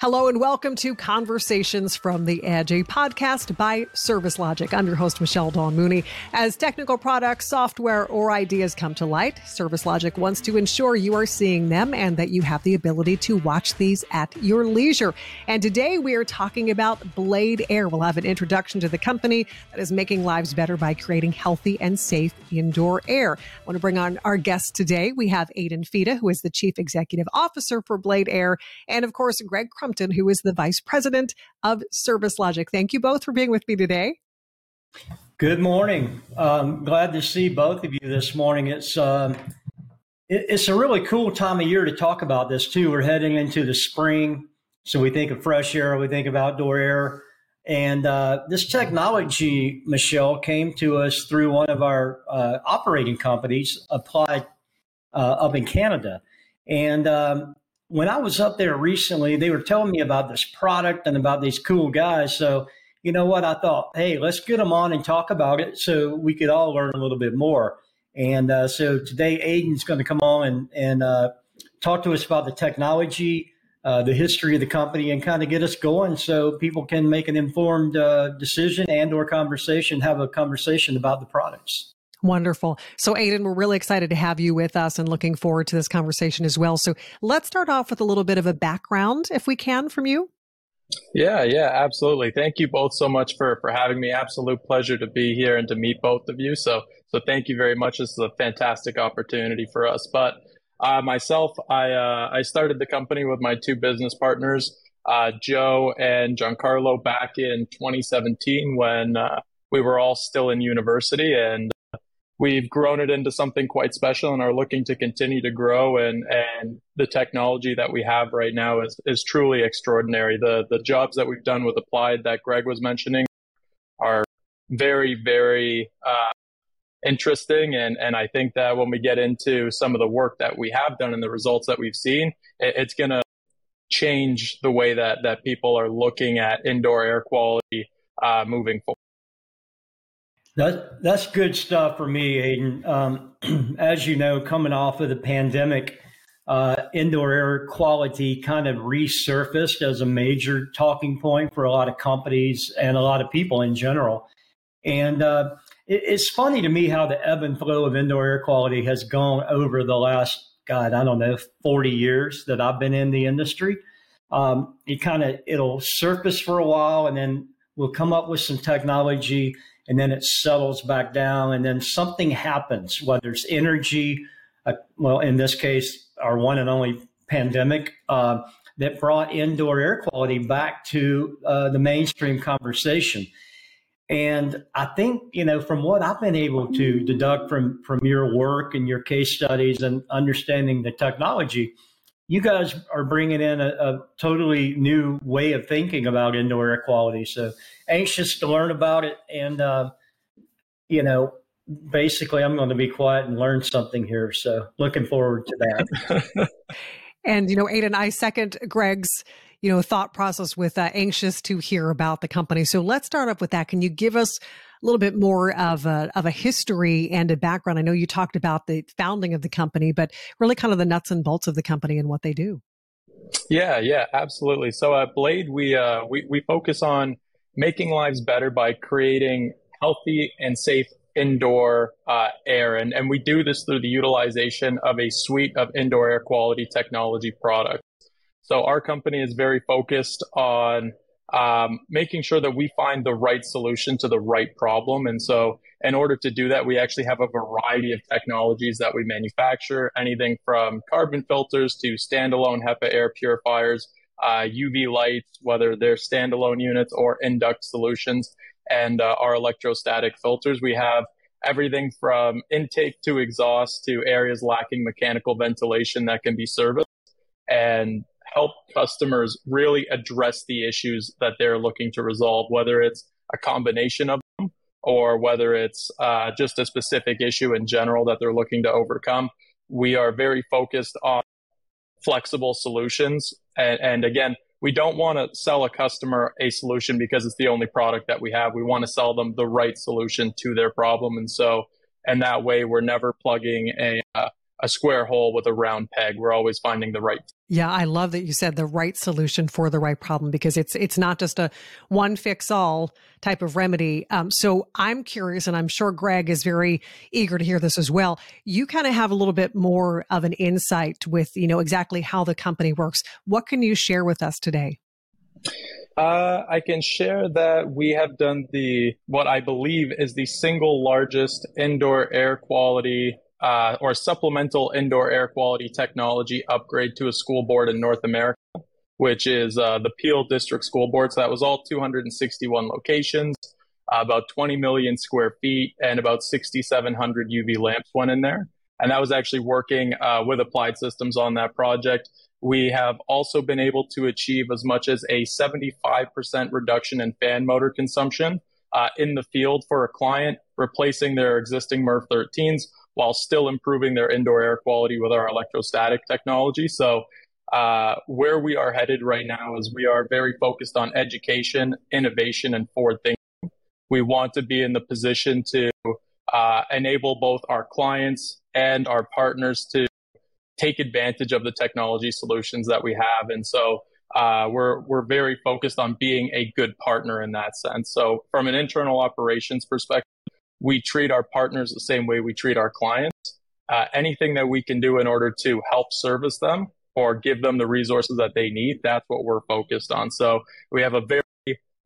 Hello and welcome to Conversations from the Edge, a podcast by Service Logic. I'm your host, Michelle Dawn Mooney. As technical products, software, or ideas come to light, Service Logic wants to ensure you are seeing them and that you have the ability to watch these at your leisure. And today we are talking about Blade Air. We'll have an introduction to the company that is making lives better by creating healthy and safe indoor air. I want to bring on our guest today. We have Aedan Fida, who is the Chief Executive Officer for Blade Air, and of course, Greg Crum Who is the Vice President of Service Logic. Thank you both for being with me today. Good morning. Um, glad to see both of you this morning. It's um, it, it's a really cool time of year to talk about this too. We're heading into the spring, so we think of fresh air, we think of outdoor air, and uh, this technology, Michelle, came to us through one of our uh, operating companies, Applied, uh, up in Canada, and um, when I was up there recently, they were telling me about this product and about these cool guys. So, you know what? I thought, hey, let's get them on and talk about it so we could all learn a little bit more. And uh, so today, Aedan's going to come on and, and uh, talk to us about the technology, uh, the history of the company, and kind of get us going so people can make an informed uh, decision and or conversation, have a conversation about the products. Wonderful. So, Aedan, we're really excited to have you with us and looking forward to this conversation as well. So, let's start off with a little bit of a background, if we can, from you. Yeah, yeah, absolutely. Thank you both so much for for having me. Absolute pleasure to be here and to meet both of you. So, so thank you very much. This is a fantastic opportunity for us. But uh, myself, I uh, I started the company with my two business partners, uh, Joe and Giancarlo, back in 2017 when uh, we were all still in university and we've grown it into something quite special and are looking to continue to grow. And and the technology that we have right now is is truly extraordinary. The the jobs that we've done with applied that greg was mentioning are very very uh, interesting. And and i think that when we get into some of the work that we have done and the results that we've seen it, it's going to change the way that that people are looking at indoor air quality uh, moving forward that, that's good stuff for me, Aedan. Um, as you know, coming off of the pandemic, uh, indoor air quality kind of resurfaced as a major talking point for a lot of companies and a lot of people in general. And uh, it, it's funny to me how the ebb and flow of indoor air quality has gone over the last, God, I don't know, 40 years that I've been in the industry. Um, it kind of it'll surface for a while, and then we'll come up with some technology and then it settles back down, and then something happens, whether it's energy, uh, well, in this case, our one and only pandemic uh, that brought indoor air quality back to uh, the mainstream conversation. And I think, you know, from what I've been able to deduct from from your work and your case studies and understanding the technology, you guys are bringing in a, a, totally new way of thinking about indoor air quality. So anxious to learn about it. And, uh, you know, basically, I'm going to be quiet and learn something here. So looking forward to that. and, you know, Aedan, I second Greg's you know thought process with uh, anxious to hear about the company so let's start off with that can you give us a little bit more of a, of a history and a background. I know you talked about the founding of the company, but really kind of the nuts and bolts of the company and what they do. Yeah, yeah, absolutely. So at Blade, we uh, we we focus on making lives better by creating healthy and safe indoor uh, air, and and we do this through the utilization of a suite of indoor air quality technology products. So our company is very focused on um, making sure that we find the right solution to the right problem. And so, in order to do that, we actually have a variety of technologies that we manufacture anything from carbon filters to standalone HEPA air purifiers, uh, UV lights, whether they're standalone units or induct solutions, and uh, our electrostatic filters. We have everything from intake to exhaust to areas lacking mechanical ventilation that can be serviced. And help customers really address the issues that they're looking to resolve, whether it's a combination of them or whether it's uh, just a specific issue in general that they're looking to overcome. We are very focused on flexible solutions. And, and again, we don't want to sell a customer a solution because it's the only product that we have. We want to sell them the right solution to their problem. And so, and that way, we're never plugging a, uh, a square hole with a round peg. We're always finding the right Yeah, I love that you said the right solution for the right problem because it's it's not just a one fix all type of remedy. Um, so I'm curious, and I'm sure Greg is very eager to hear this as well. You kind of have a little bit more of an insight with you know exactly how the company works. What can you share with us today? Uh, I can share that we have done the what I believe is the single largest indoor air quality uh, or supplemental indoor air quality technology upgrade to a school board in North America, which is uh, the Peel District School Board. So that was all 261 locations, uh, about 20 million square feet, and about 6,700 UV lamps went in there. And that was actually working uh, with Applied Systems on that project. We have also been able to achieve as much as a 75% reduction in fan motor consumption uh, in the field for a client, replacing their existing MERV 13s while still improving their indoor air quality with our electrostatic technology. So, uh, where we are headed right now is we are very focused on education, innovation, and forward thinking. We want to be in the position to uh, enable both our clients and our partners to take advantage of the technology solutions that we have. And so uh, we're we're very focused on being a good partner in that sense. So from an internal operations perspective, we treat our partners the same way we treat our clients. Uh, anything that we can do in order to help service them or give them the resources that they need, that's what we're focused on. So we have a very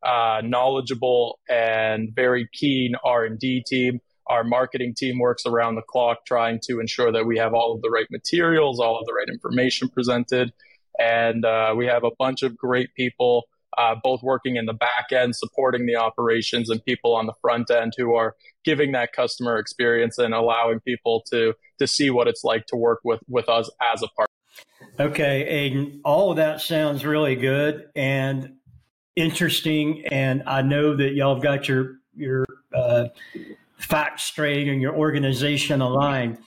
uh, knowledgeable and very keen R&D team. Our marketing team works around the clock trying to ensure that we have all of the right materials, all of the right information presented. And uh, we have a bunch of great people uh, both working in the back end, supporting the operations, and people on the front end who are giving that customer experience and allowing people to to see what it's like to work with with us as a partner. Okay, Aedan, all of that sounds really good and interesting, and I know that y'all have got your your uh, facts straight and your organization aligned.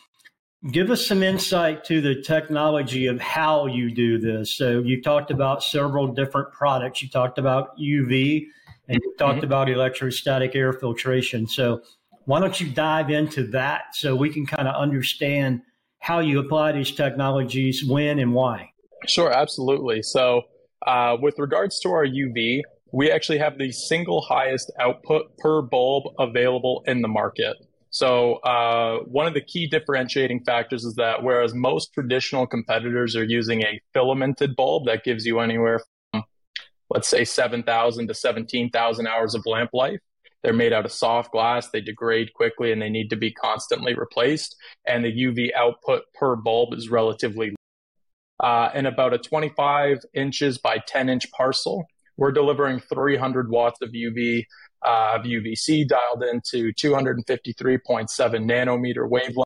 Give us some insight to the technology of how you do this. So you talked about several different products. You talked about UV and you talked mm-hmm. about electrostatic air filtration. So why don't you dive into that so we can kind of understand how you apply these technologies, when and why? Sure, absolutely. So uh, with regards to our UV, we actually have the single highest output per bulb available in the market. So uh, one of the key differentiating factors is that whereas most traditional competitors are using a filamented bulb that gives you anywhere from, let's say, 7,000 to 17,000 hours of lamp life, they're made out of soft glass, they degrade quickly, and they need to be constantly replaced. And the UV output per bulb is relatively uh, in about a 25 inches by 10 inch parcel. We're delivering 300 watts of UV uh, of UVC dialed into 253.7 nanometer wavelength.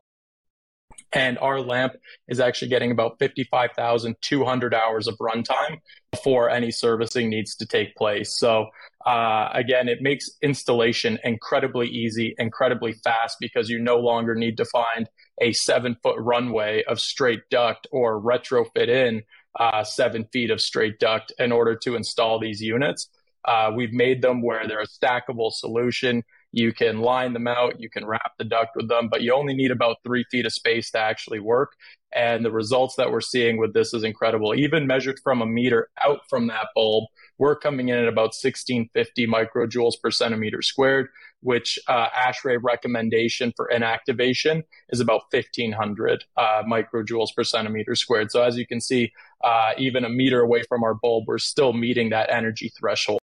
And our lamp is actually getting about 55,200 hours of runtime before any servicing needs to take place. So, uh, again, it makes installation incredibly easy, incredibly fast because you no longer need to find a seven foot runway of straight duct or retrofit in uh, seven feet of straight duct in order to install these units. Uh, we've made them where they're a stackable solution. You can line them out, you can wrap the duct with them, but you only need about three feet of space to actually work. And the results that we're seeing with this is incredible. Even measured from a meter out from that bulb, we're coming in at about 1650 microjoules per centimeter squared, which uh, ASHRAE recommendation for inactivation is about 1500 uh, microjoules per centimeter squared. So as you can see, uh, even a meter away from our bulb, we're still meeting that energy threshold.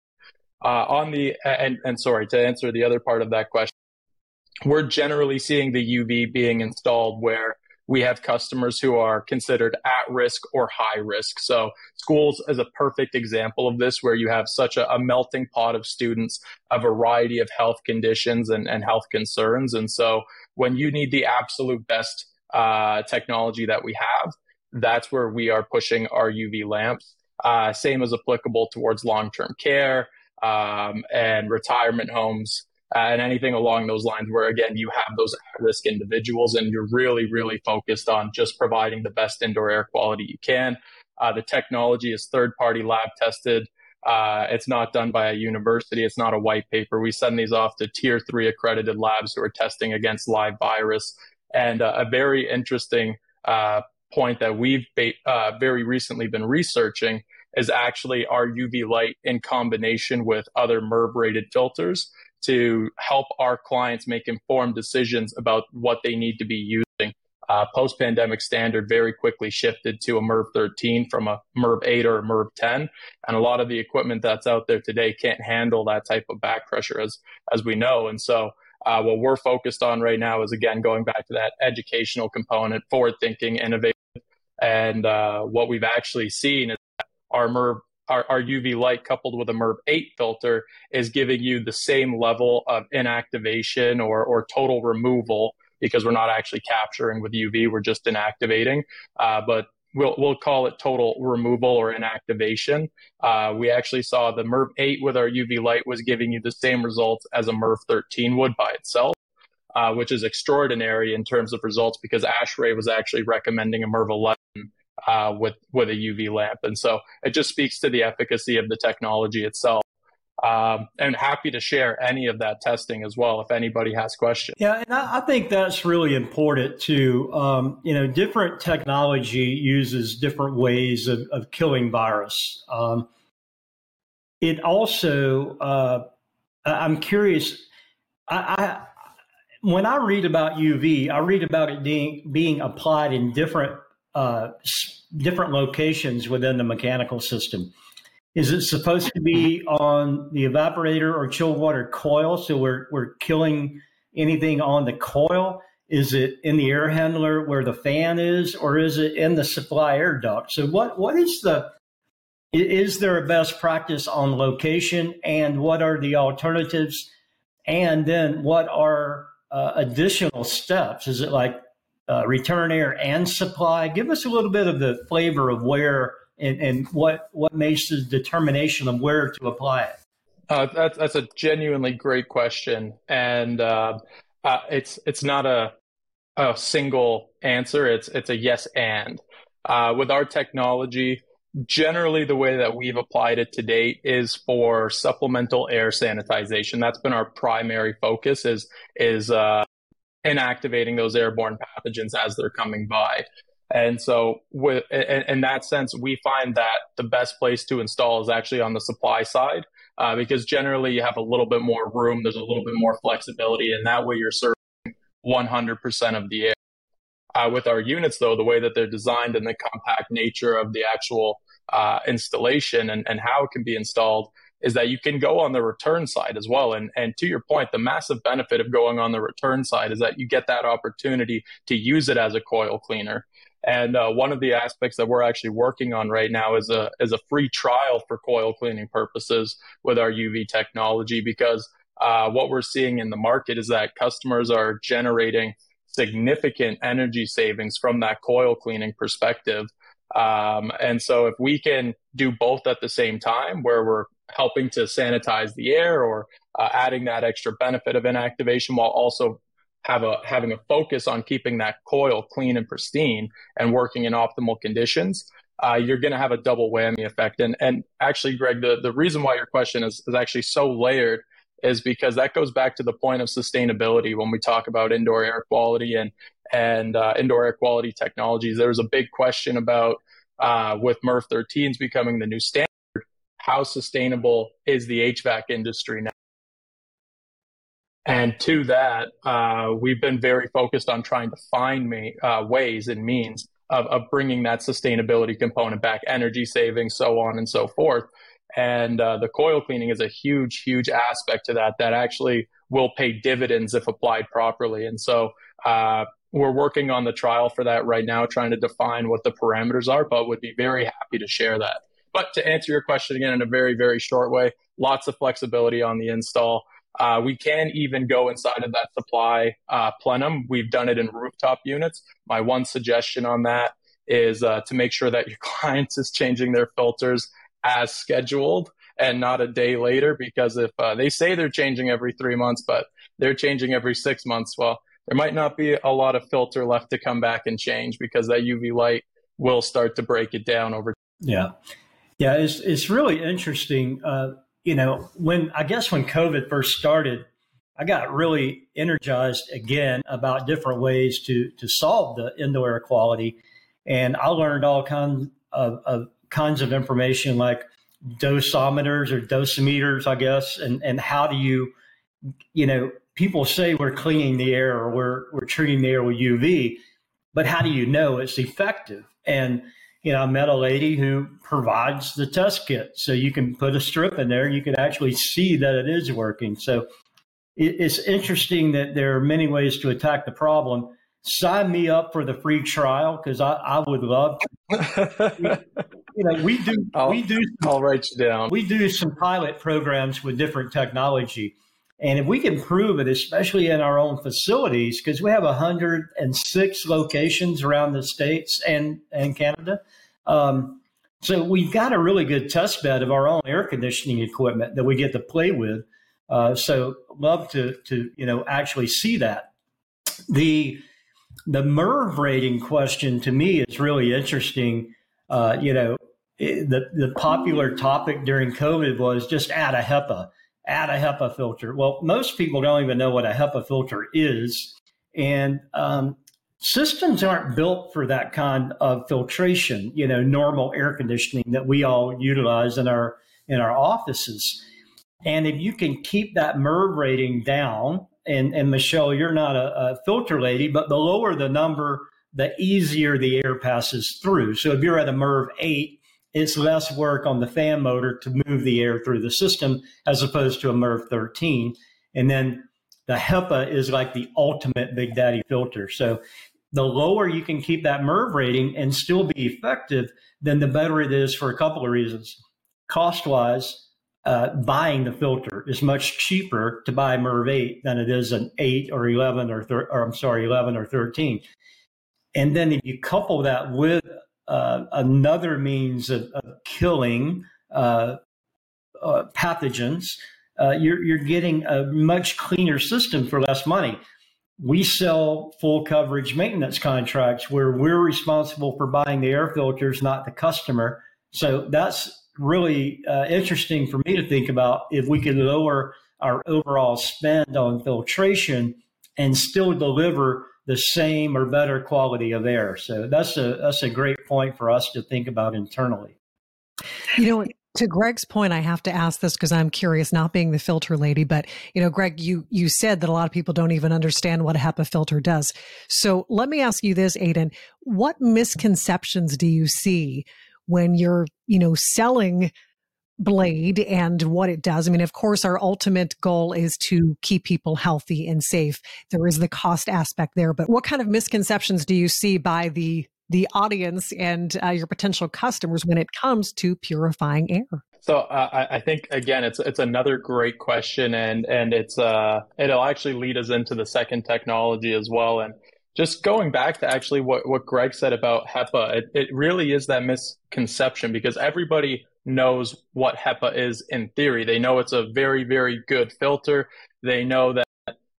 Uh, on the and and sorry to answer the other part of that question, we're generally seeing the UV being installed where we have customers who are considered at risk or high risk. So schools is a perfect example of this, where you have such a, a melting pot of students, a variety of health conditions and, and health concerns. And so when you need the absolute best uh, technology that we have, that's where we are pushing our UV lamps. Uh, same as applicable towards long-term care, um, and retirement homes uh, and anything along those lines where again you have those at-risk individuals and you're really really focused on just providing the best indoor air quality you can. Uh, the technology is third party lab tested. Uh, it's not done by a university. It's not a white paper. We send these off to tier three accredited labs who are testing against live virus. And uh, a very interesting uh, point that we've uh, very recently been researching is actually our UV light in combination with other MERV rated filters to help our clients make informed decisions about what they need to be using. Uh, Post pandemic standard very quickly shifted to a MERV 13 from a MERV 8 or a MERV 10. And a lot of the equipment that's out there today can't handle that type of back pressure as, as we know. And so uh, what we're focused on right now is again going back to that educational component, forward thinking, innovative. And uh, what we've actually seen is our MERV our, our, UV light coupled with a MERV 8 filter is giving you the same level of inactivation or, or total removal because we're not actually capturing with UV, we're just inactivating. Uh, but we'll, we'll call it total removal or inactivation. Uh, we actually saw the MERV 8 with our UV light was giving you the same results as a MERV 13 would by itself. Uh, which is extraordinary in terms of results because ASHRAE was actually recommending a MERV 11 uh, with with a UV lamp, and so it just speaks to the efficacy of the technology itself. Um, and happy to share any of that testing as well if anybody has questions. Yeah, and I, I think that's really important too. Um, you know, different technology uses different ways of, of killing virus. Um, it also, uh, I'm curious. I, I, when I read about UV, I read about it being being applied in different uh, different locations within the mechanical system. Is it supposed to be on the evaporator or chilled water coil? So we're, we're killing anything on the coil? Is it in the air handler where the fan is, or is it in the supply air duct? So what, what is the, is there a best practice on location and what are the alternatives? And then what are uh, additional steps? Is it like uh, return air and supply. Give us a little bit of the flavor of where and, and what what makes the determination of where to apply it. Uh, that's that's a genuinely great question, and uh, uh, it's it's not a a single answer. It's it's a yes and. Uh, with our technology, generally the way that we've applied it to date is for supplemental air sanitization. That's been our primary focus. Is is uh, inactivating those airborne pathogens as they're coming by. And so, with, in, in, that sense, we find that the best place to install is actually on the supply side, uh, because generally you have a little bit more room, there's a little bit more flexibility, and that way you're serving 100% of the air. Uh, with our units, though, the way that they're designed and the compact nature of the actual uh, installation and, and how it can be installed, is that you can go on the return side as well. And, and to your point, the massive benefit of going on the return side is that you get that opportunity to use it as a coil cleaner. And uh, one of the aspects that we're actually working on right now is a is a free trial for coil cleaning purposes with our UV technology because uh, what we're seeing in the market is that customers are generating significant energy savings from that coil cleaning perspective. Um, and so if we can do both at the same time, where we're helping to sanitize the air or uh, adding that extra benefit of inactivation while also have a having a focus on keeping that coil clean and pristine and working in optimal conditions, uh, you're going to have a double whammy effect. And and actually, Greg, the, the reason why your question is, is actually so layered is because that goes back to the point of sustainability when we talk about indoor air quality and and uh, indoor air quality technologies. There was a big question about uh, with MERV 13s becoming the new standard how sustainable is the HVAC industry now? And to that, uh, we've been very focused on trying to find me, uh, ways and means of, of bringing that sustainability component back, energy saving, so on and so forth. And uh, the coil cleaning is a huge, huge aspect to that that actually will pay dividends if applied properly. And so uh, we're working on the trial for that right now, trying to define what the parameters are, but would be very happy to share that. But to answer your question again in a very, very short way, lots of flexibility on the install. Uh, we can even go inside of that supply uh, plenum. We've done it in rooftop units. My one suggestion on that is uh, to make sure that your client is changing their filters as scheduled and not a day later. Because if uh, they say they're changing every three months, but they're changing every six months, well, there might not be a lot of filter left to come back and change because that UV light will start to break it down over. Yeah. Yeah, it's it's really interesting. Uh, you know, when I guess when COVID first started, I got really energized again about different ways to to solve the indoor air quality. and I learned all kinds of, of kinds of information like dosimeters or dosimeters, I guess, and and how do you, you know, people say we're cleaning the air or we're we're treating the air with UV, but how do you know it's effective? And you know, I met a lady who provides the test kit, so you can put a strip in there, and you can actually see that it is working. So it, it's interesting that there are many ways to attack the problem. Sign me up for the free trial because I, I would love. To. you know, we do I'll, we do. I'll write you down. We do some pilot programs with different technology and if we can prove it, especially in our own facilities, because we have 106 locations around the states and, and Canada. Um, so we've got a really good test bed of our own air conditioning equipment that we get to play with. Uh, so love to to you know actually see that. The the MERV rating question to me is really interesting. Uh, you know, the the popular topic during COVID was just add a HEPA add a HEPA filter. Well, most people don't even know what a HEPA filter is. And um, systems aren't built for that kind of filtration, you know, normal air conditioning that we all utilize in our in our offices. And if you can keep that MERV rating down, and, and Michelle, you're not a, a filter lady, but the lower the number, the easier the air passes through. So if you're at a MERV 8, it's less work on the fan motor to move the air through the system as opposed to a MERV 13. And then the HEPA is like the ultimate Big Daddy filter. So the lower you can keep that MERV rating and still be effective, then the better it is for a couple of reasons. Cost wise, uh, buying the filter is much cheaper to buy MERV 8 than it is an 8 or 11 or, thir- or I'm sorry, 11 or 13. And then if you couple that with uh, another means of, of killing uh, uh, pathogens, uh, you're, you're getting a much cleaner system for less money. We sell full coverage maintenance contracts where we're responsible for buying the air filters, not the customer. So that's really uh, interesting for me to think about if we could lower our overall spend on filtration and still deliver the same or better quality of air. So that's a that's a great point for us to think about internally. You know, to Greg's point, I have to ask this because I'm curious, not being the filter lady, but you know, Greg, you you said that a lot of people don't even understand what a HEPA filter does. So let me ask you this, Aedan. What misconceptions do you see when you're, you know, selling blade and what it does. I mean, of course, our ultimate goal is to keep people healthy and safe. There is the cost aspect there, but what kind of misconceptions do you see by the the audience and uh, your potential customers when it comes to purifying air? So uh, I think again, it's it's another great question, and and it's uh it'll actually lead us into the second technology as well, and just going back to actually what what Greg said about HEPA, it, it really is that misconception because everybody knows what HEPA is in theory. They know it's a very, very good filter. They know that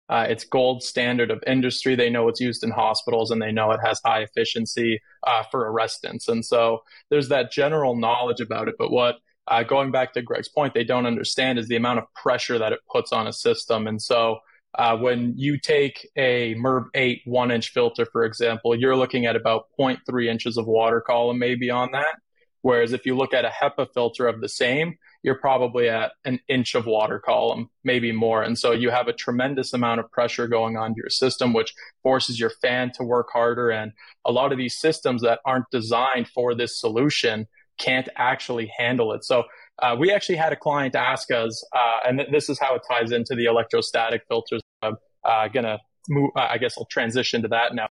uh, it's gold standard of industry. They know it's used in hospitals and they know it has high efficiency uh, for arrestants. And so there's that general knowledge about it. But what, uh, going back to Greg's point, they don't understand is the amount of pressure that it puts on a system. And so uh, when you take a MERV 8 one inch filter, for example, you're looking at about 0.3 inches of water column maybe on that. Whereas if you look at a HEPA filter of the same, you're probably at an inch of water column, maybe more. And so you have a tremendous amount of pressure going on to your system, which forces your fan to work harder. And a lot of these systems that aren't designed for this solution can't actually handle it. So uh, we actually had a client ask us, uh, and th- this is how it ties into the electrostatic filters. I'm uh, gonna move. I guess I'll transition to that now.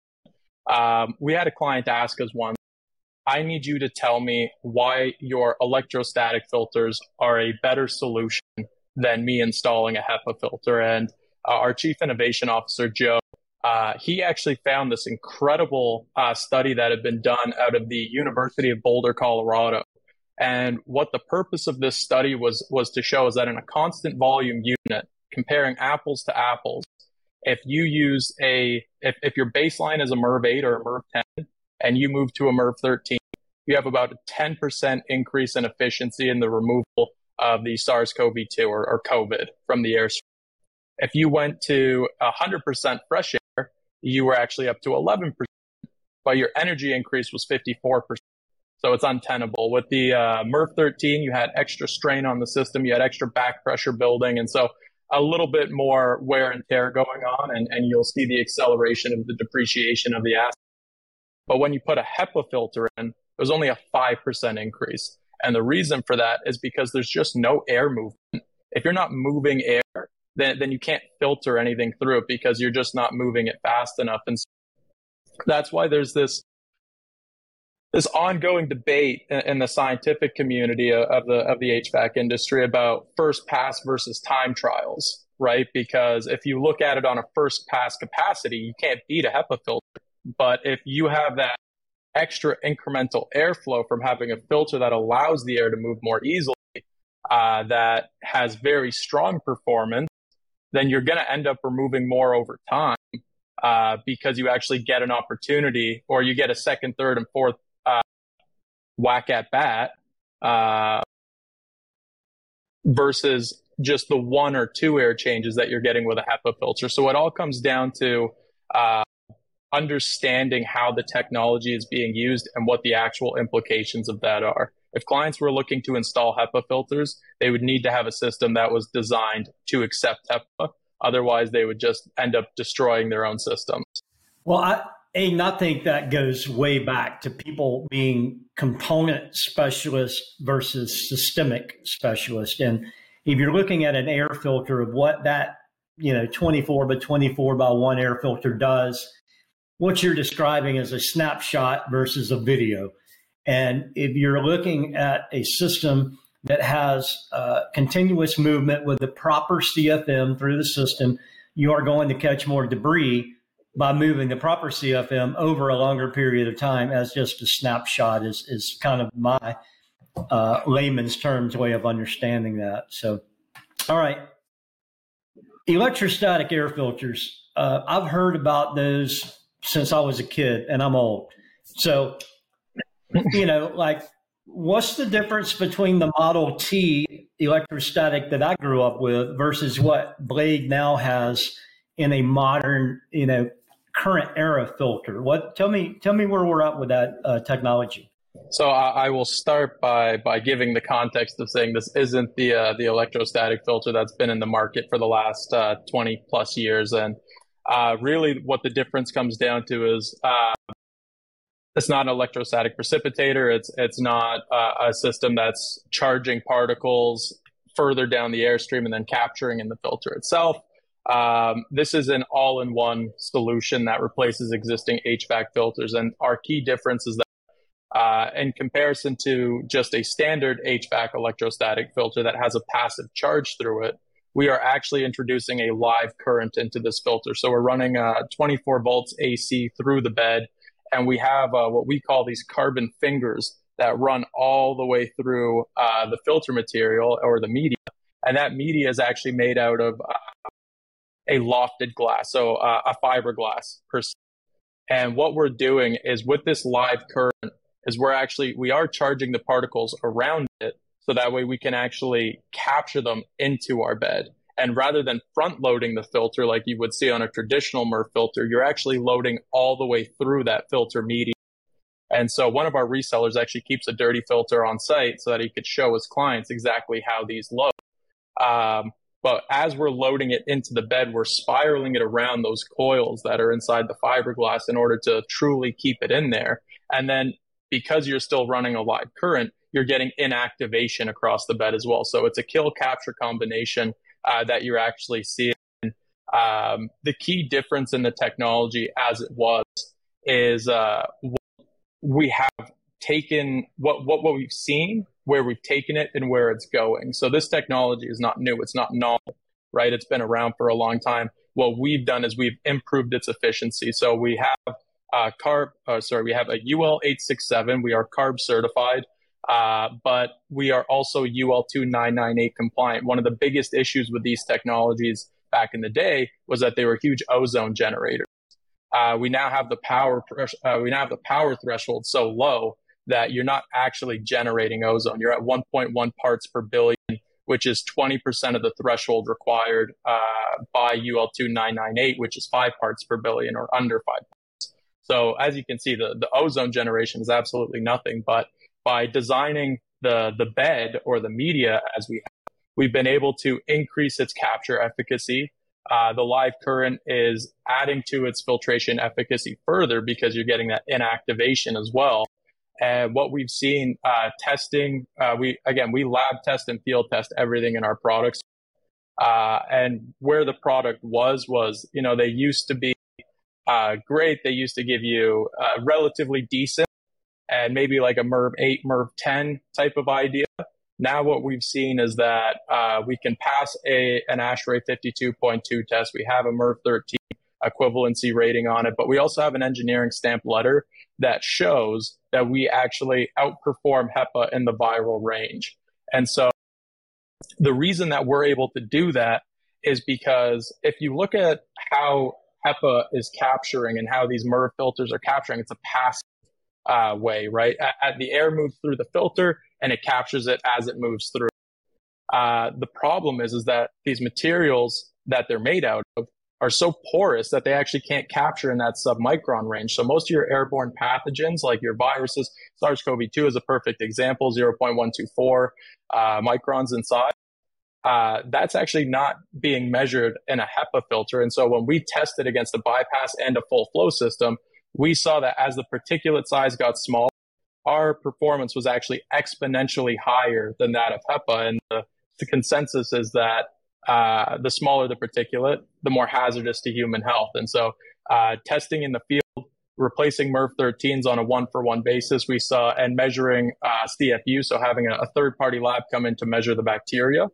Um, we had a client ask us once I need you to tell me why your electrostatic filters are a better solution than me installing a HEPA filter. And uh, our chief innovation officer, Joe, uh, he actually found this incredible uh, study that had been done out of the University of Boulder, Colorado. And what the purpose of this study was was to show is that in a constant volume unit, comparing apples to apples, if you use a if, if your baseline is a MERV 8 or a MERV 10, and you move to a MERV 13, you have about a 10% increase in efficiency in the removal of the SARS-CoV-2 or, or COVID from the air. If you went to 100% fresh air, you were actually up to 11% but your energy increase was 54%. So it's untenable. With the uh, MERV 13, you had extra strain on the system, you had extra back pressure building. And so a little bit more wear and tear going on, and, and you'll see the acceleration of the depreciation of the asset. But when you put a HEPA filter in, was only a 5% increase. And the reason for that is because there's just no air movement. If you're not moving air, then, then you can't filter anything through it because you're just not moving it fast enough. And so that's why there's this this ongoing debate in the scientific community of the of the HVAC industry about first pass versus time trials, right? Because if you look at it on a first pass capacity, you can't beat a HEPA filter. But if you have that extra incremental airflow from having a filter that allows the air to move more easily, uh, that has very strong performance, then you're going to end up removing more over time uh, because you actually get an opportunity or you get a second, third, and fourth uh, whack at bat uh, versus just the one or two air changes that you're getting with a HEPA filter. So it all comes down to uh, understanding how the technology is being used and what the actual implications of that are. If clients were looking to install HEPA filters, they would need to have a system that was designed to accept HEPA. Otherwise, they would just end up destroying their own systems. Well, I, I think that goes way back to people being component specialists versus systemic specialists. And if you're looking at an air filter of what that, you know, 24 by 24 by 1 air filter does, what you're describing is a snapshot versus a video. And if you're looking at a system that has uh, continuous movement with the proper CFM through the system, you are going to catch more debris by moving the proper CFM over a longer period of time as just a snapshot is, is kind of my uh, layman's terms way of understanding that. So, all right. Electrostatic air filters. Uh, I've heard about those since I was a kid and I'm old. So, you know, like what's the difference between the Model T electrostatic that I grew up with versus what Blade now has in a modern, you know, current era filter? What tell me tell me where we're at with that uh, technology. So I, I, will start by by giving the context of saying this isn't the uh, the electrostatic filter that's been in the market for the last uh, 20 plus years, and uh, really what the difference comes down to is uh, it's not an electrostatic precipitator. It's it's not uh, a system that's charging particles further down the airstream and then capturing in the filter itself. Um, this is an all-in-one solution that replaces existing HVAC filters, and our key difference is that, uh, in comparison to just a standard HVAC electrostatic filter that has a passive charge through it, we are actually introducing a live current into this filter. So we're running uh, 24 volts AC through the bed and we have uh, what we call these carbon fingers that run all the way through uh, the filter material or the media. And that media is actually made out of uh, a lofted glass, so uh, a fiberglass per se. And what we're doing is with this live current is we're actually we are charging the particles around it so that way we can actually capture them into our bed. And rather than front loading the filter like you would see on a traditional MERV filter, you're actually loading all the way through that filter media. And so one of our resellers actually keeps a dirty filter on site so that he could show his clients exactly how these load. Um, but as we're loading it into the bed, we're spiraling it around those coils that are inside the fiberglass in order to truly keep it in there. And then because you're still running a live current, you're getting inactivation across the bed as well. So it's a kill capture combination uh, that you're actually seeing. Um, the key difference in the technology as it was is uh, we have taken what, what, what we've seen, where we've taken it, and where it's going. So this technology is not new. It's not novel, right? It's been around for a long time. What we've done is we've improved its efficiency. So we have uh, carb, uh, sorry, we have a UL 867. We are CARB certified. Uh, but we are also UL 2998 compliant. One of the biggest issues with these technologies back in the day was that they were huge ozone generators. Uh, we now have the power uh, we now have the power threshold so low that you're not actually generating ozone. You're at 1.1 parts per billion, which is 20% of the threshold required uh, by UL 2998, which is five parts per billion or under five So as you can see, the, the ozone generation is absolutely nothing. But by designing the the bed or the media as we have, we've been able to increase its capture efficacy. Uh, the live current is adding to its filtration efficacy further because you're getting that inactivation as well. And what we've seen uh, testing, uh, we again we lab test and field test everything in our products. Uh, and where the product was was, you know, they used to be uh, great. They used to give you uh, relatively decent and maybe like a MERV 8, MERV 10 type of idea. Now what we've seen is that uh, we can pass a an ASHRAE 52.2 test. We have a MERV 13 equivalency rating on it, but we also have an engineering stamp letter that shows that we actually outperform HEPA in the viral range. And so the reason that we're able to do that is because if you look at how HEPA is capturing and how these MERV filters are capturing, it's a passive uh, way, right? At the air moves through the filter and it captures it as it moves through. Uh, the problem is, is that these materials that they're made out of are so porous that they actually can't capture in that submicron range. So most of your airborne pathogens, like your viruses, SARS-CoV-2 is a perfect example, 0.124 uh, microns in size. Uh, that's actually not being measured in a HEPA filter. And so when we tested against a bypass and a full flow system, we saw that as the particulate size got smaller, our performance was actually exponentially higher than that of HEPA. And the, the consensus is that uh, the smaller the particulate, the more hazardous to human health. And so, uh, testing in the field, replacing MERV 13s on a one for one basis, we saw, and measuring uh, CFU, so having a, a third party lab come in to measure the bacteria,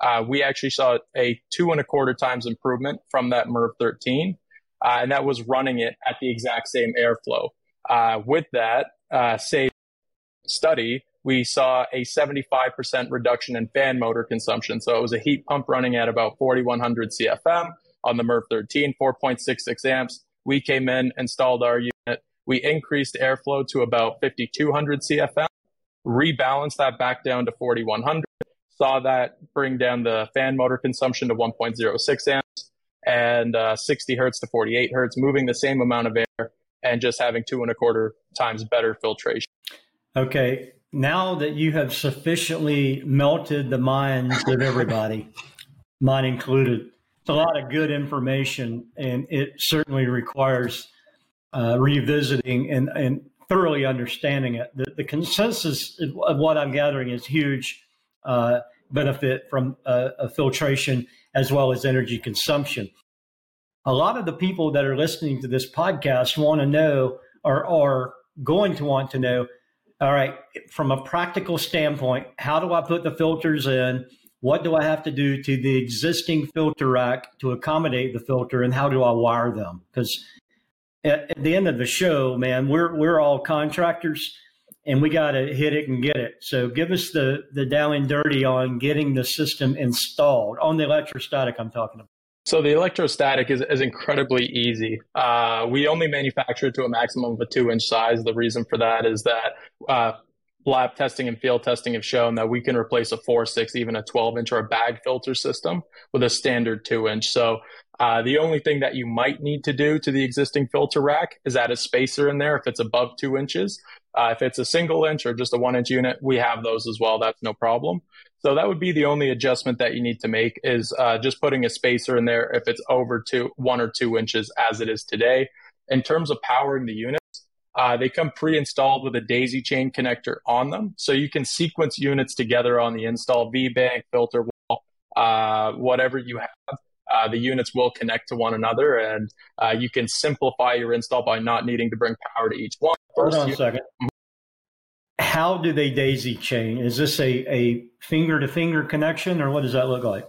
uh, we actually saw a two and a quarter times improvement from that MERV 13. Uh, and that was running it at the exact same airflow. Uh, with that same study, we saw a 75% reduction in fan motor consumption. So it was a heat pump running at about 4,100 CFM on the MERV 13, 4.66 amps. We came in, installed our unit. We increased airflow to about 5,200 CFM, rebalanced that back down to 4,100, saw that bring down the fan motor consumption to 1.06 amps and uh, 60 hertz to 48 hertz, moving the same amount of air and just having two and a quarter times better filtration. Okay, now that you have sufficiently melted the minds of everybody, mine included, it's a lot of good information, and it certainly requires uh, revisiting and, and thoroughly understanding it. The, the, consensus of what I'm gathering is huge uh, benefit from uh, filtration as well as energy consumption. A lot of the people that are listening to this podcast want to know or are going to want to know all right, from a practical standpoint, how do I put the filters in? What do I have to do to the existing filter rack to accommodate the filter, and how do I wire them? Because at, at, the end of the show, man, we're we're all contractors, and we got to hit it and get it. So give us the the down and dirty on getting the system installed on the electrostatic. I'm talking about. So the electrostatic is, is incredibly easy. Uh, we only manufacture it to a maximum of a two inch size. The reason for that is that uh, lab testing and field testing have shown that we can replace a four, six, even a 12 inch or a bag filter system with a standard two inch. So uh, the only thing that you might need to do to the existing filter rack is add a spacer in there if it's above two inches. Uh, if it's a single inch or just a one inch unit, we have those as well. That's no problem. So that would be the only adjustment that you need to make is uh, just putting a spacer in there if it's over two, one or two inches as it is today. In terms of powering the units, uh, they come pre-installed with a daisy chain connector on them. So you can sequence units together on the install V-bank, filter wall, uh, whatever you have. Uh, the units will connect to one another and uh, you can simplify your install by not needing to bring power to each one. Hold on a second how do they daisy chain? Is this a, a finger to finger connection or what does that look like?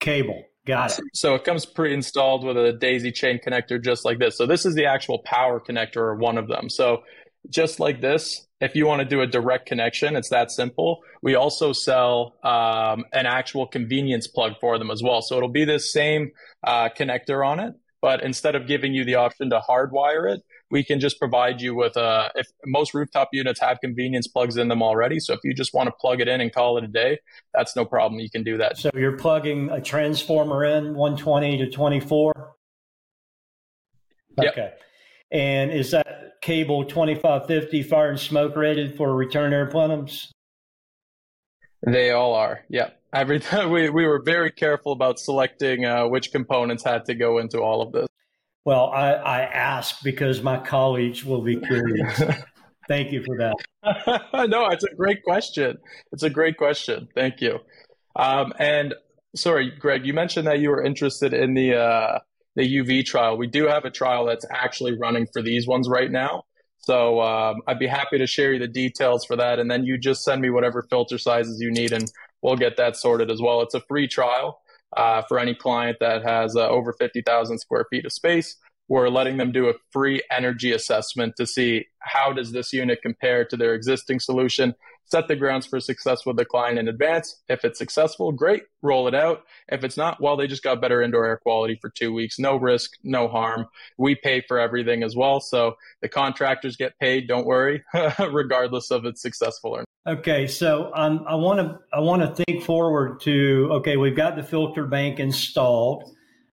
Cable. Got it. So it comes pre-installed with a daisy chain connector just like this. So this is the actual power connector or one of them. So just like this, if you want to do a direct connection, it's that simple. We also sell um, an actual convenience plug for them as well. So it'll be the same uh, connector on it, but instead of giving you the option to hardwire it, we can just provide you with a, uh, if most rooftop units have convenience plugs in them already. So if you just want to plug it in and call it a day, that's no problem. You can do that. So you're plugging a transformer in 120 to 24? Okay. Yep. And is that cable 2550 fire and smoke rated for return air plenums? They all are. Yeah. Every time we, we were very careful about selecting uh, which components had to go into all of this. Well, I, I ask because my colleagues will be curious. Thank you for that. no, it's a great question. It's a great question. Thank you. Um, and sorry, Greg, you mentioned that you were interested in the uh, the UV trial. We do have a trial that's actually running for these ones right now. So um, I'd be happy to share you the details for that, and then you just send me whatever filter sizes you need, and we'll get that sorted as well. It's a free trial uh, for any client that has uh, over 50,000 square feet of space. We're letting them do a free energy assessment to see how does this unit compare to their existing solution set the grounds for success with the client in advance. If it's successful, great, roll it out. If it's not, well, they just got better indoor air quality for two weeks. No risk, no harm. We pay for everything as well. So the contractors get paid, don't worry, regardless of it's successful or not. Okay, so um, I want to I want to think forward to okay, we've got the filter bank installed.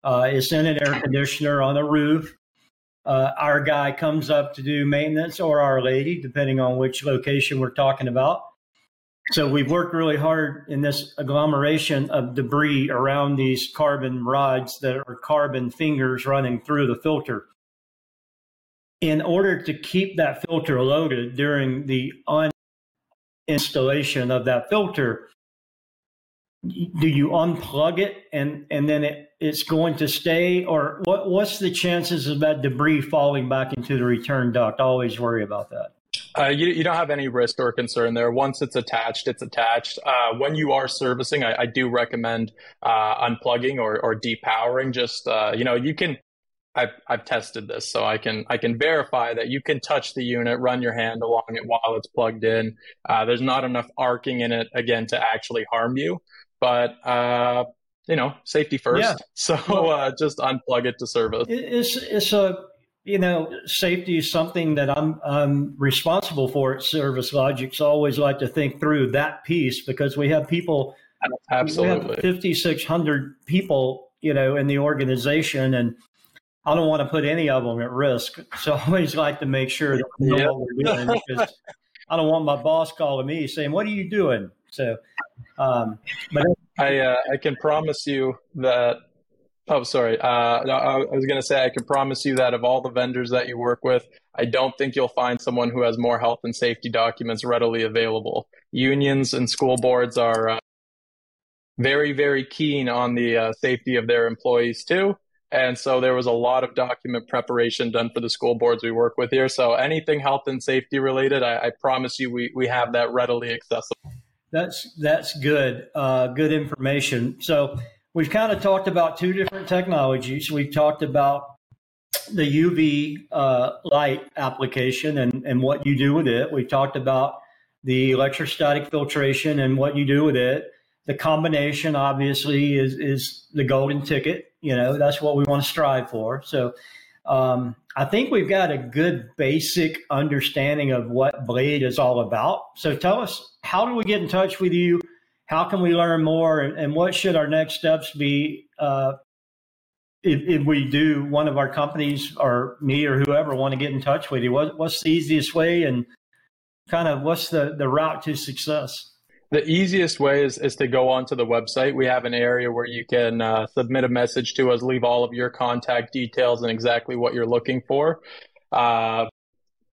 Uh, it's in an air conditioner on the roof uh, our guy comes up to do maintenance or our lady, depending on which location we're talking about. So we've worked really hard in this agglomeration of debris around these carbon rods that are carbon fingers running through the filter. In order to keep that filter loaded during the on installation of that filter, do you unplug it and and then it, it's going to stay or what what's the chances of that debris falling back into the return duct always worry about that uh, you, you don't have any risk or concern there. Once it's attached, it's attached. Uh, when you are servicing, I, I do recommend uh, unplugging or, or depowering. Just uh, you know, you can. I've I've tested this, so I can I can verify that you can touch the unit, run your hand along it while it's plugged in. Uh, there's not enough arcing in it again to actually harm you but uh, you know, safety first. Yeah. So uh, just unplug it to service. It's it's a you know, safety is something that I'm I'm responsible for at Service Logics. I always like to think through that piece because we have people. Absolutely. Fifty six hundred people, you know, in the organization, and I don't want to put any of them at risk. So I always like to make sure that we know yep. what we're doing because I don't want my boss calling me saying, "What are you doing?" So, um, but I uh, I can promise you that. Oh, sorry. Uh, I was going to say I can promise you that of all the vendors that you work with, I don't think you'll find someone who has more health and safety documents readily available. Unions and school boards are uh, very, very keen on the uh, safety of their employees too. And so there was a lot of document preparation done for the school boards we work with here. So anything health and safety related, I, I promise you we, we have that readily accessible. That's that's good. Uh, good information. So we've kind of talked about two different technologies. We've talked about the UV uh, light application and, and what you do with it. We've talked about the electrostatic filtration and what you do with it. The combination obviously is is the golden ticket. You know that's what we want to strive for. So um, I think we've got a good basic understanding of what Blade is all about. So tell us, how do we get in touch with you? How can we learn more? And, and what should our next steps be uh, if, if, we do one of our companies or me or whoever want to get in touch with you? What, what's the easiest way and kind of what's the, the route to success? The easiest way is, is to go onto the website. We have an area where you can uh, submit a message to us, leave all of your contact details and exactly what you're looking for. Uh,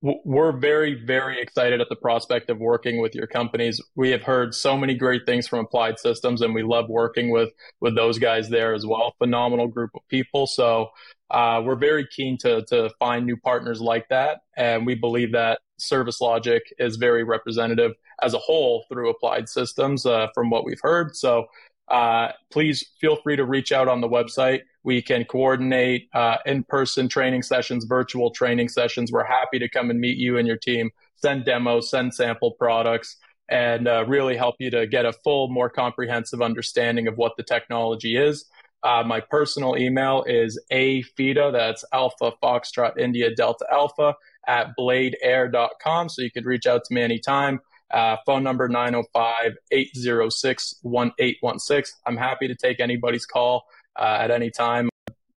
we're very, very excited at the prospect of working with your companies. We have heard so many great things from Applied Systems, and we love working with with those guys there as well. Phenomenal group of people. So uh, we're very keen to to find new partners like that, and we believe that Service Logic is very representative as a whole through applied systems uh, from what we've heard. So uh, please feel free to reach out on the website. We can coordinate uh, in person training sessions, virtual training sessions. We're happy to come and meet you and your team, send demos, send sample products, and uh, really help you to get a full, more comprehensive understanding of what the technology is. Uh, my personal email is afida, that's Alpha Foxtrot India Delta Alpha, at bladeair.com. So you could reach out to me anytime. Uh, phone number 905 806 1816. I'm happy to take anybody's call uh, at any time.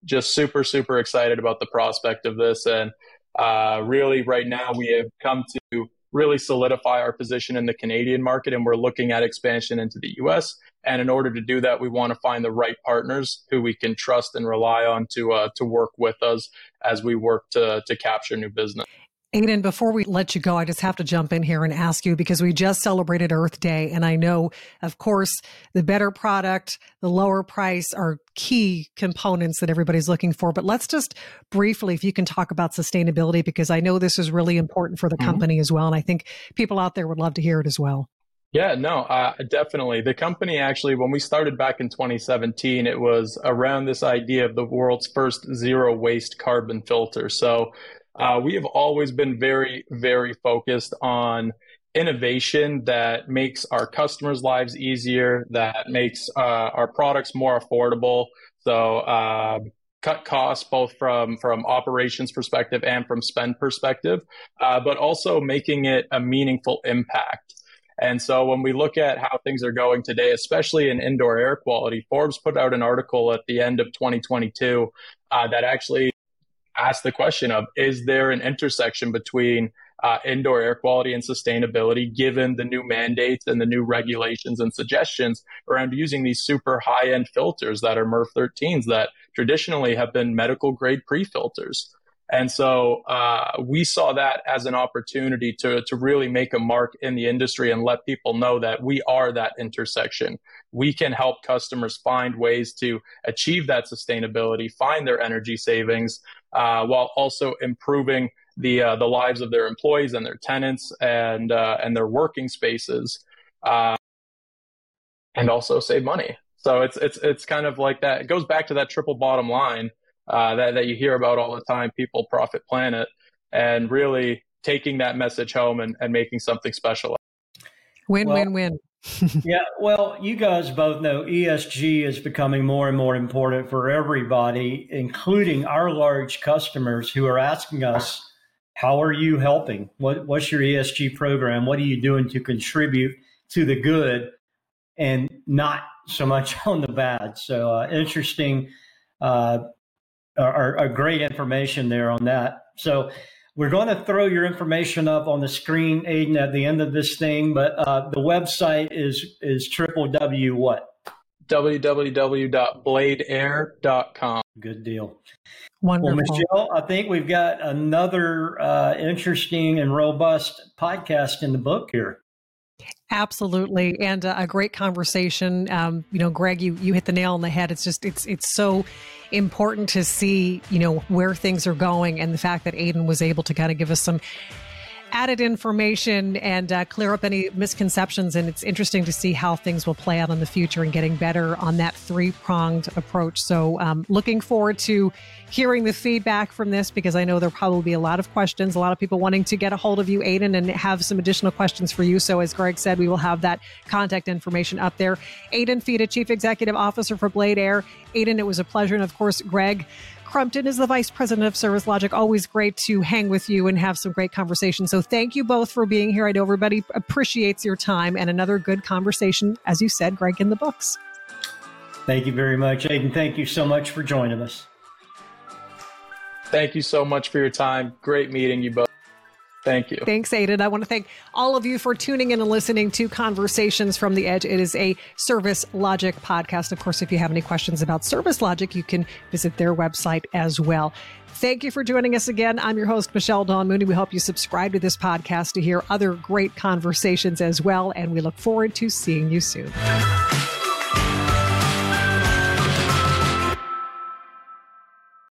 Just super, super excited about the prospect of this. And Uh, really, right now, we have come to really solidify our position in the Canadian market, and we're looking at expansion into the US. And in order to do that, we want to find the right partners who we can trust and rely on to uh, to work with us as we work to to capture new business. Aedan, before we let you go, I just have to jump in here and ask you because we just celebrated Earth Day. And I know, of course, the better product, the lower price are key components that everybody's looking for. But let's just briefly, if you can talk about sustainability, because I know this is really important for the mm-hmm. company as well. And I think people out there would love to hear it as well. Yeah, no, uh, definitely. The company actually, when we started back in 2017, it was around this idea of the world's first zero waste carbon filter. So uh, we have always been very, very focused on innovation that makes our customers' lives easier, that makes uh, our products more affordable. So, uh, cut costs both from from operations perspective and from spend perspective, uh, but also making it a meaningful impact. And so when we look at how things are going today, especially in indoor air quality, Forbes put out an article at the end of 2022 uh, that actually asked the question of is there an intersection between uh, indoor air quality and sustainability given the new mandates and the new regulations and suggestions around using these super high end filters that are MERV 13s that traditionally have been medical grade pre filters. And so uh, we saw that as an opportunity to, to really make a mark in the industry and let people know that we are that intersection. We can help customers find ways to achieve that sustainability, find their energy savings, uh, while also improving the uh, the lives of their employees and their tenants and uh, and their working spaces, uh, and also save money. So it's it's it's kind of like that. It goes back to that triple bottom line uh, that that you hear about all the time. People, profit, planet, and really taking that message home and, and making something special. Win, well, win, win yeah, well, you guys both know ESG is becoming more and more important for everybody, including our large customers who are asking us, "How are you helping? What, what's your ESG program? What are you doing to contribute to the good, and not so much on the bad?" So, uh, interesting, uh, or, or great information there on that. So, we're going to throw your information up on the screen, Aedan, at the end of this thing. But uh, the website is is triple W what? www.bladeair.com. Good deal. Wonderful. Well, Michelle, I think we've got another uh, interesting and robust podcast in the book here. Absolutely, and uh, a great conversation. Um, you know, Greg, you you hit the nail on the head. It's just it's it's so important to see you know where things are going, and the fact that Aedan was able to kind of give us some added information and uh, clear up any misconceptions. And it's interesting to see how things will play out in the future and getting better on that three pronged approach. So, um, looking forward to hearing the feedback from this because I know there'll probably be a lot of questions, a lot of people wanting to get a hold of you, Aedan, and have some additional questions for you. So, as Greg said, we will have that contact information up there. Aedan Fida, Chief Executive Officer for Blade Air. Aedan, it was a pleasure. And of course, Greg, Crumpton is the vice president of Service Logic. Always great to hang with you and have some great conversation. So thank you both for being here. I know everybody appreciates your time and another good conversation, as you said, Greg, in the books. Thank you very much, Aedan. Thank you so much for joining us. Thank you so much for your time. Great meeting you both. Thank you. Thanks, Aedan. I want to thank all of you for tuning in and listening to Conversations from the Edge. It is a Service Logic podcast. Of course, if you have any questions about Service Logic, you can visit their website as well. Thank you for joining us again. I'm your host, Michelle Dawn Mooney. We hope you subscribe to this podcast to hear other great conversations as well, and we look forward to seeing you soon.